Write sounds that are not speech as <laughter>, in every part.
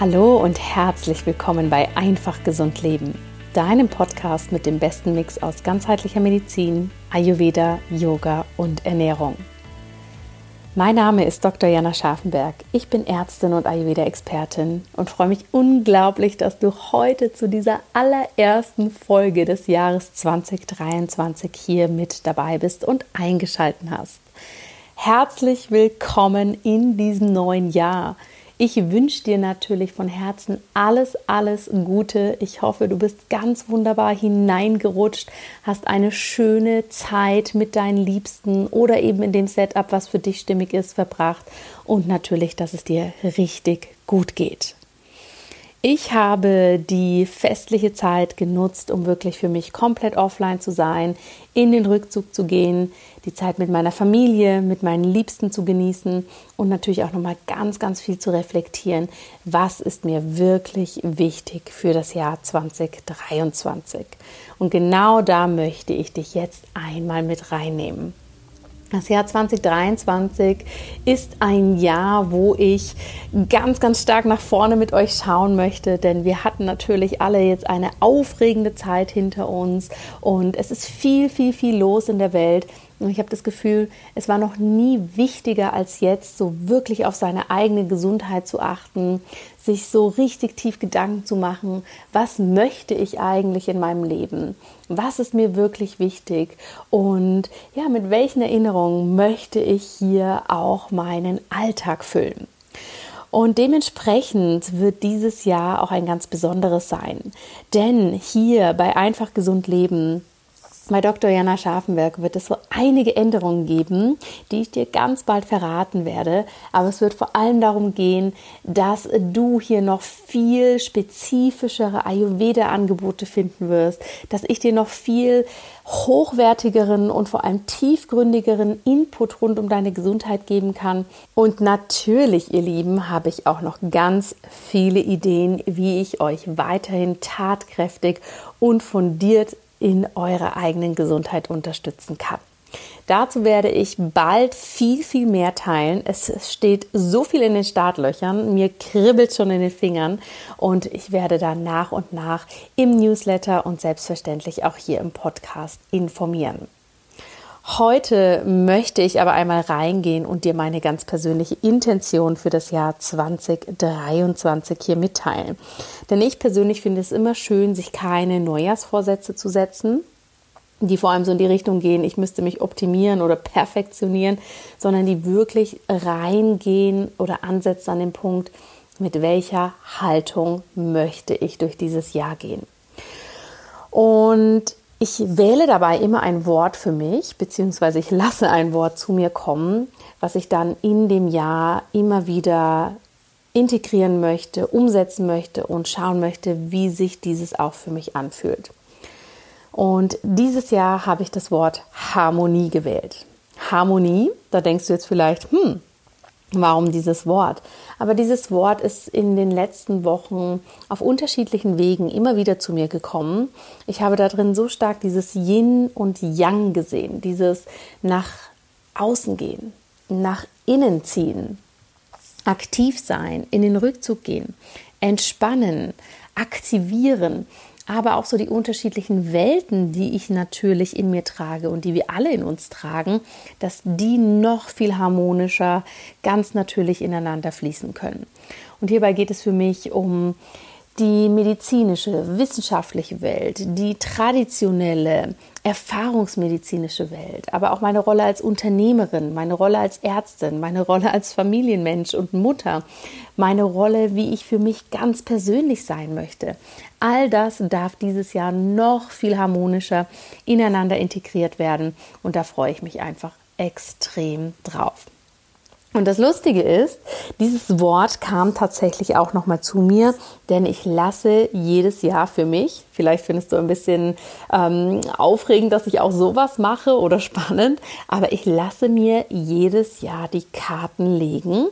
Hallo und herzlich willkommen bei Einfach Gesund Leben, deinem Podcast mit dem besten Mix aus ganzheitlicher Medizin, Ayurveda, Yoga und Ernährung. Mein Name ist Dr. Jana Scharfenberg. Ich bin Ärztin und Ayurveda-Expertin und freue mich unglaublich, dass du heute zu dieser allerersten Folge des Jahres 2023 hier mit dabei bist und eingeschalten hast. Herzlich willkommen in diesem neuen Jahr. Ich wünsche dir natürlich von Herzen alles, alles Gute. Ich hoffe, du bist ganz wunderbar hineingerutscht, hast eine schöne Zeit mit deinen Liebsten oder eben in dem Setup, was für dich stimmig ist, verbracht und natürlich, dass es dir richtig gut geht. Ich habe die festliche Zeit genutzt, um wirklich für mich komplett offline zu sein, in den Rückzug zu gehen, die Zeit mit meiner Familie, mit meinen Liebsten zu genießen und natürlich auch nochmal ganz, ganz viel zu reflektieren, was ist mir wirklich wichtig für das Jahr 2023. Und genau da möchte ich dich jetzt einmal mit reinnehmen. Das Jahr 2023 ist ein Jahr, wo ich ganz, ganz stark nach vorne mit euch schauen möchte, denn wir hatten natürlich alle jetzt eine aufregende Zeit hinter uns und es ist viel, viel, viel los in der Welt. Und ich habe das Gefühl, es war noch nie wichtiger als jetzt, so wirklich auf seine eigene Gesundheit zu achten, sich so richtig tief Gedanken zu machen, was möchte ich eigentlich in meinem Leben? Was ist mir wirklich wichtig? Und ja, mit welchen Erinnerungen möchte ich hier auch meinen Alltag füllen? Und dementsprechend wird dieses Jahr auch ein ganz besonderes sein. Denn hier bei Einfach Gesund Leben bei Dr. Jana Scharfenberg wird es so einige Änderungen geben, die ich dir ganz bald verraten werde. Aber es wird vor allem darum gehen, dass du hier noch viel spezifischere Ayurveda-Angebote finden wirst, dass ich dir noch viel hochwertigeren und vor allem tiefgründigeren Input rund um deine Gesundheit geben kann. Und natürlich, ihr Lieben, habe ich auch noch ganz viele Ideen, wie ich euch weiterhin tatkräftig und fundiert in eurer eigenen Gesundheit unterstützen kann. Dazu werde ich bald viel, viel mehr teilen. Es steht so viel in den Startlöchern. Mir kribbelt schon in den Fingern und ich werde dann nach und nach im Newsletter und selbstverständlich auch hier im Podcast informieren. Heute möchte ich aber einmal reingehen und dir meine ganz persönliche Intention für das Jahr 2023 hier mitteilen. Denn ich persönlich finde es immer schön, sich keine Neujahrsvorsätze zu setzen, die vor allem so in die Richtung gehen, ich müsste mich optimieren oder perfektionieren, sondern die wirklich reingehen oder ansetzen an den Punkt, mit welcher Haltung möchte ich durch dieses Jahr gehen. Und ich wähle dabei immer ein Wort für mich, beziehungsweise ich lasse ein Wort zu mir kommen, was ich dann in dem Jahr immer wieder integrieren möchte, umsetzen möchte und schauen möchte, wie sich dieses auch für mich anfühlt. Und dieses Jahr habe ich das Wort Harmonie gewählt. Harmonie, da denkst du jetzt vielleicht, hm, Warum dieses Wort? Aber dieses Wort ist in den letzten Wochen auf unterschiedlichen Wegen immer wieder zu mir gekommen. Ich habe da drin so stark dieses Yin und Yang gesehen, dieses nach außen gehen, nach innen ziehen, aktiv sein, in den Rückzug gehen, entspannen, aktivieren aber auch so die unterschiedlichen Welten, die ich natürlich in mir trage und die wir alle in uns tragen, dass die noch viel harmonischer, ganz natürlich ineinander fließen können. Und hierbei geht es für mich um die medizinische, wissenschaftliche Welt, die traditionelle, erfahrungsmedizinische Welt, aber auch meine Rolle als Unternehmerin, meine Rolle als Ärztin, meine Rolle als Familienmensch und Mutter, meine Rolle, wie ich für mich ganz persönlich sein möchte. All das darf dieses Jahr noch viel harmonischer ineinander integriert werden und da freue ich mich einfach extrem drauf. Und das Lustige ist, dieses Wort kam tatsächlich auch nochmal zu mir, denn ich lasse jedes Jahr für mich, vielleicht findest du ein bisschen ähm, aufregend, dass ich auch sowas mache oder <laughs> spannend, aber ich lasse mir jedes Jahr die Karten legen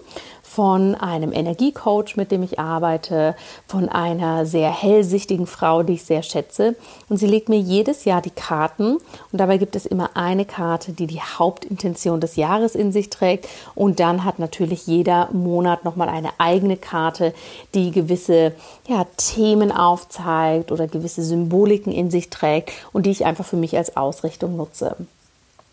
von einem Energiecoach, mit dem ich arbeite, von einer sehr hellsichtigen Frau, die ich sehr schätze. Und sie legt mir jedes Jahr die Karten und dabei gibt es immer eine Karte, die die Hauptintention des Jahres in sich trägt. Und dann hat natürlich jeder Monat nochmal eine eigene Karte, die gewisse ja, Themen aufzeigt oder gewisse Symboliken in sich trägt und die ich einfach für mich als Ausrichtung nutze.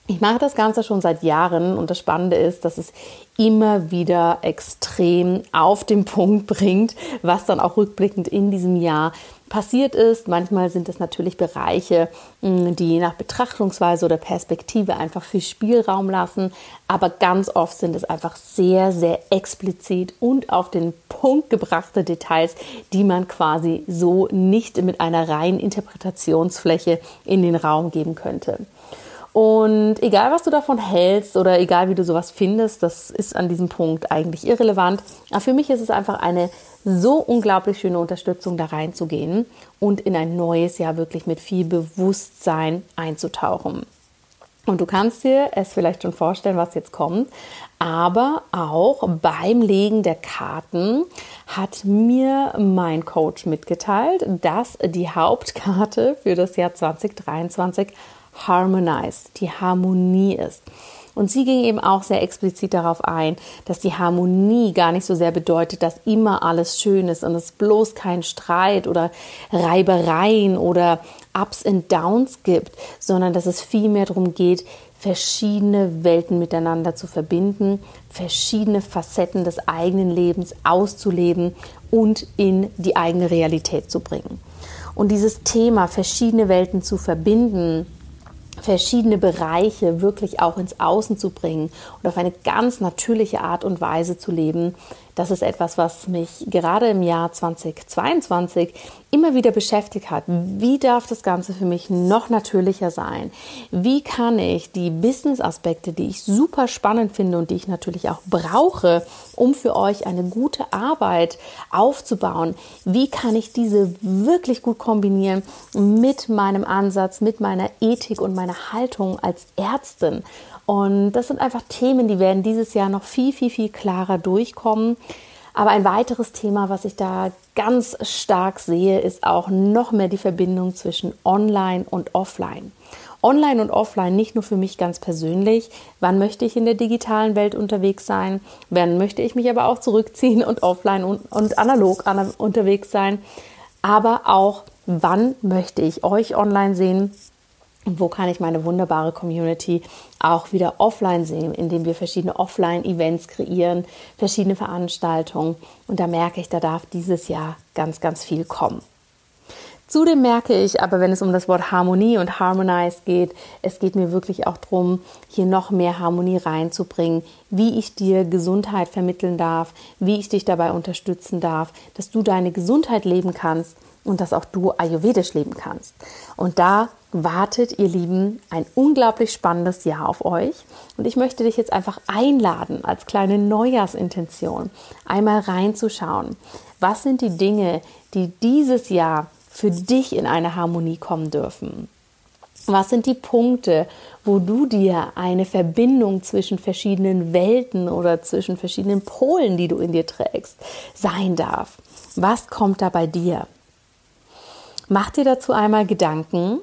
Ich mache das Ganze schon seit Jahren und das Spannende ist, dass es immer wieder extrem auf den Punkt bringt, was dann auch rückblickend in diesem Jahr passiert ist. Manchmal sind es natürlich Bereiche, die je nach Betrachtungsweise oder Perspektive einfach viel Spielraum lassen, aber ganz oft sind es einfach sehr, sehr explizit und auf den Punkt gebrachte Details, die man quasi so nicht mit einer reinen Interpretationsfläche in den Raum geben könnte. Und egal, was du davon hältst oder egal, wie du sowas findest, das ist an diesem Punkt eigentlich irrelevant. Aber für mich ist es einfach eine so unglaublich schöne Unterstützung, da reinzugehen und in ein neues Jahr wirklich mit viel Bewusstsein einzutauchen. Und du kannst dir es vielleicht schon vorstellen, was jetzt kommt. Aber auch beim Legen der Karten hat mir mein Coach mitgeteilt, dass die Hauptkarte für das Jahr 2023 Harmonize, die Harmonie ist. Und sie ging eben auch sehr explizit darauf ein, dass die Harmonie gar nicht so sehr bedeutet, dass immer alles schön ist und es bloß kein Streit oder Reibereien oder Ups und Downs gibt, sondern dass es vielmehr darum geht, verschiedene Welten miteinander zu verbinden, verschiedene Facetten des eigenen Lebens auszuleben und in die eigene Realität zu bringen. Und dieses Thema, verschiedene Welten zu verbinden, verschiedene Bereiche wirklich auch ins Außen zu bringen und auf eine ganz natürliche Art und Weise zu leben, das ist etwas, was mich gerade im Jahr 2022 immer wieder beschäftigt hat. Wie darf das Ganze für mich noch natürlicher sein? Wie kann ich die Business-Aspekte, die ich super spannend finde und die ich natürlich auch brauche, um für euch eine gute Arbeit aufzubauen, wie kann ich diese wirklich gut kombinieren mit meinem Ansatz, mit meiner Ethik und meiner Haltung als Ärztin? Und das sind einfach Themen, die werden dieses Jahr noch viel, viel, viel klarer durchkommen. Aber ein weiteres Thema, was ich da ganz stark sehe, ist auch noch mehr die Verbindung zwischen Online und Offline. Online und Offline nicht nur für mich ganz persönlich. Wann möchte ich in der digitalen Welt unterwegs sein? Wann möchte ich mich aber auch zurückziehen und offline und, und analog unterwegs sein? Aber auch, wann möchte ich euch online sehen? Und wo kann ich meine wunderbare Community auch wieder offline sehen, indem wir verschiedene Offline-Events kreieren, verschiedene Veranstaltungen. Und da merke ich, da darf dieses Jahr ganz, ganz viel kommen. Zudem merke ich aber, wenn es um das Wort Harmonie und Harmonize geht, es geht mir wirklich auch darum, hier noch mehr Harmonie reinzubringen, wie ich dir Gesundheit vermitteln darf, wie ich dich dabei unterstützen darf, dass du deine Gesundheit leben kannst und dass auch du ayurvedisch leben kannst. Und da wartet, ihr Lieben, ein unglaublich spannendes Jahr auf euch. Und ich möchte dich jetzt einfach einladen, als kleine Neujahrsintention einmal reinzuschauen. Was sind die Dinge, die dieses Jahr für dich in eine Harmonie kommen dürfen? Was sind die Punkte, wo du dir eine Verbindung zwischen verschiedenen Welten oder zwischen verschiedenen Polen, die du in dir trägst, sein darf? Was kommt da bei dir? Mach dir dazu einmal Gedanken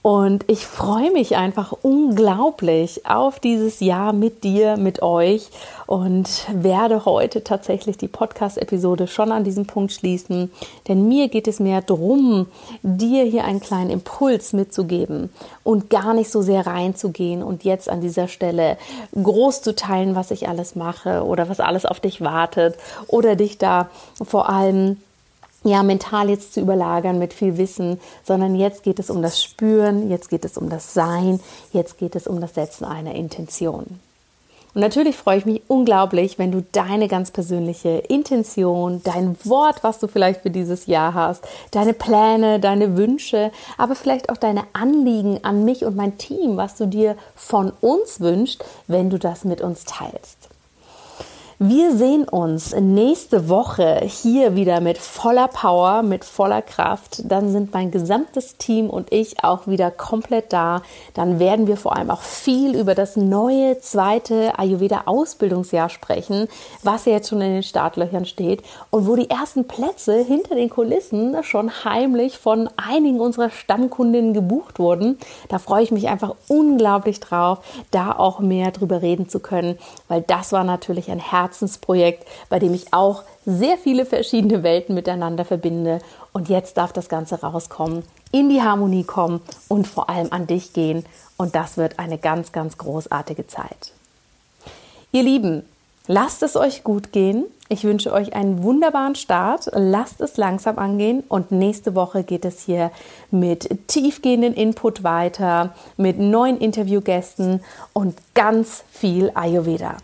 und ich freue mich einfach unglaublich auf dieses Jahr mit dir, mit euch und werde heute tatsächlich die Podcast-Episode schon an diesem Punkt schließen. Denn mir geht es mehr darum, dir hier einen kleinen Impuls mitzugeben und gar nicht so sehr reinzugehen und jetzt an dieser Stelle groß zu teilen, was ich alles mache oder was alles auf dich wartet oder dich da vor allem ja, mental jetzt zu überlagern mit viel Wissen, sondern jetzt geht es um das Spüren, jetzt geht es um das Sein, jetzt geht es um das Setzen einer Intention. Und natürlich freue ich mich unglaublich, wenn du deine ganz persönliche Intention, dein Wort, was du vielleicht für dieses Jahr hast, deine Pläne, deine Wünsche, aber vielleicht auch deine Anliegen an mich und mein Team, was du dir von uns wünschst, wenn du das mit uns teilst. Wir sehen uns nächste Woche hier wieder mit voller Power, mit voller Kraft. Dann sind mein gesamtes Team und ich auch wieder komplett da. Dann werden wir vor allem auch viel über das neue zweite Ayurveda Ausbildungsjahr sprechen, was ja jetzt schon in den Startlöchern steht und wo die ersten Plätze hinter den Kulissen schon heimlich von einigen unserer Stammkundinnen gebucht wurden. Da freue ich mich einfach unglaublich drauf, da auch mehr drüber reden zu können, weil das war natürlich ein Herz Herzensprojekt, bei dem ich auch sehr viele verschiedene Welten miteinander verbinde. Und jetzt darf das Ganze rauskommen, in die Harmonie kommen und vor allem an dich gehen. Und das wird eine ganz, ganz großartige Zeit. Ihr Lieben, lasst es euch gut gehen. Ich wünsche euch einen wunderbaren Start. Lasst es langsam angehen und nächste Woche geht es hier mit tiefgehenden Input weiter, mit neuen Interviewgästen und ganz viel Ayurveda.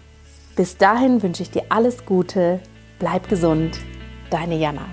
Bis dahin wünsche ich dir alles Gute, bleib gesund, deine Jana.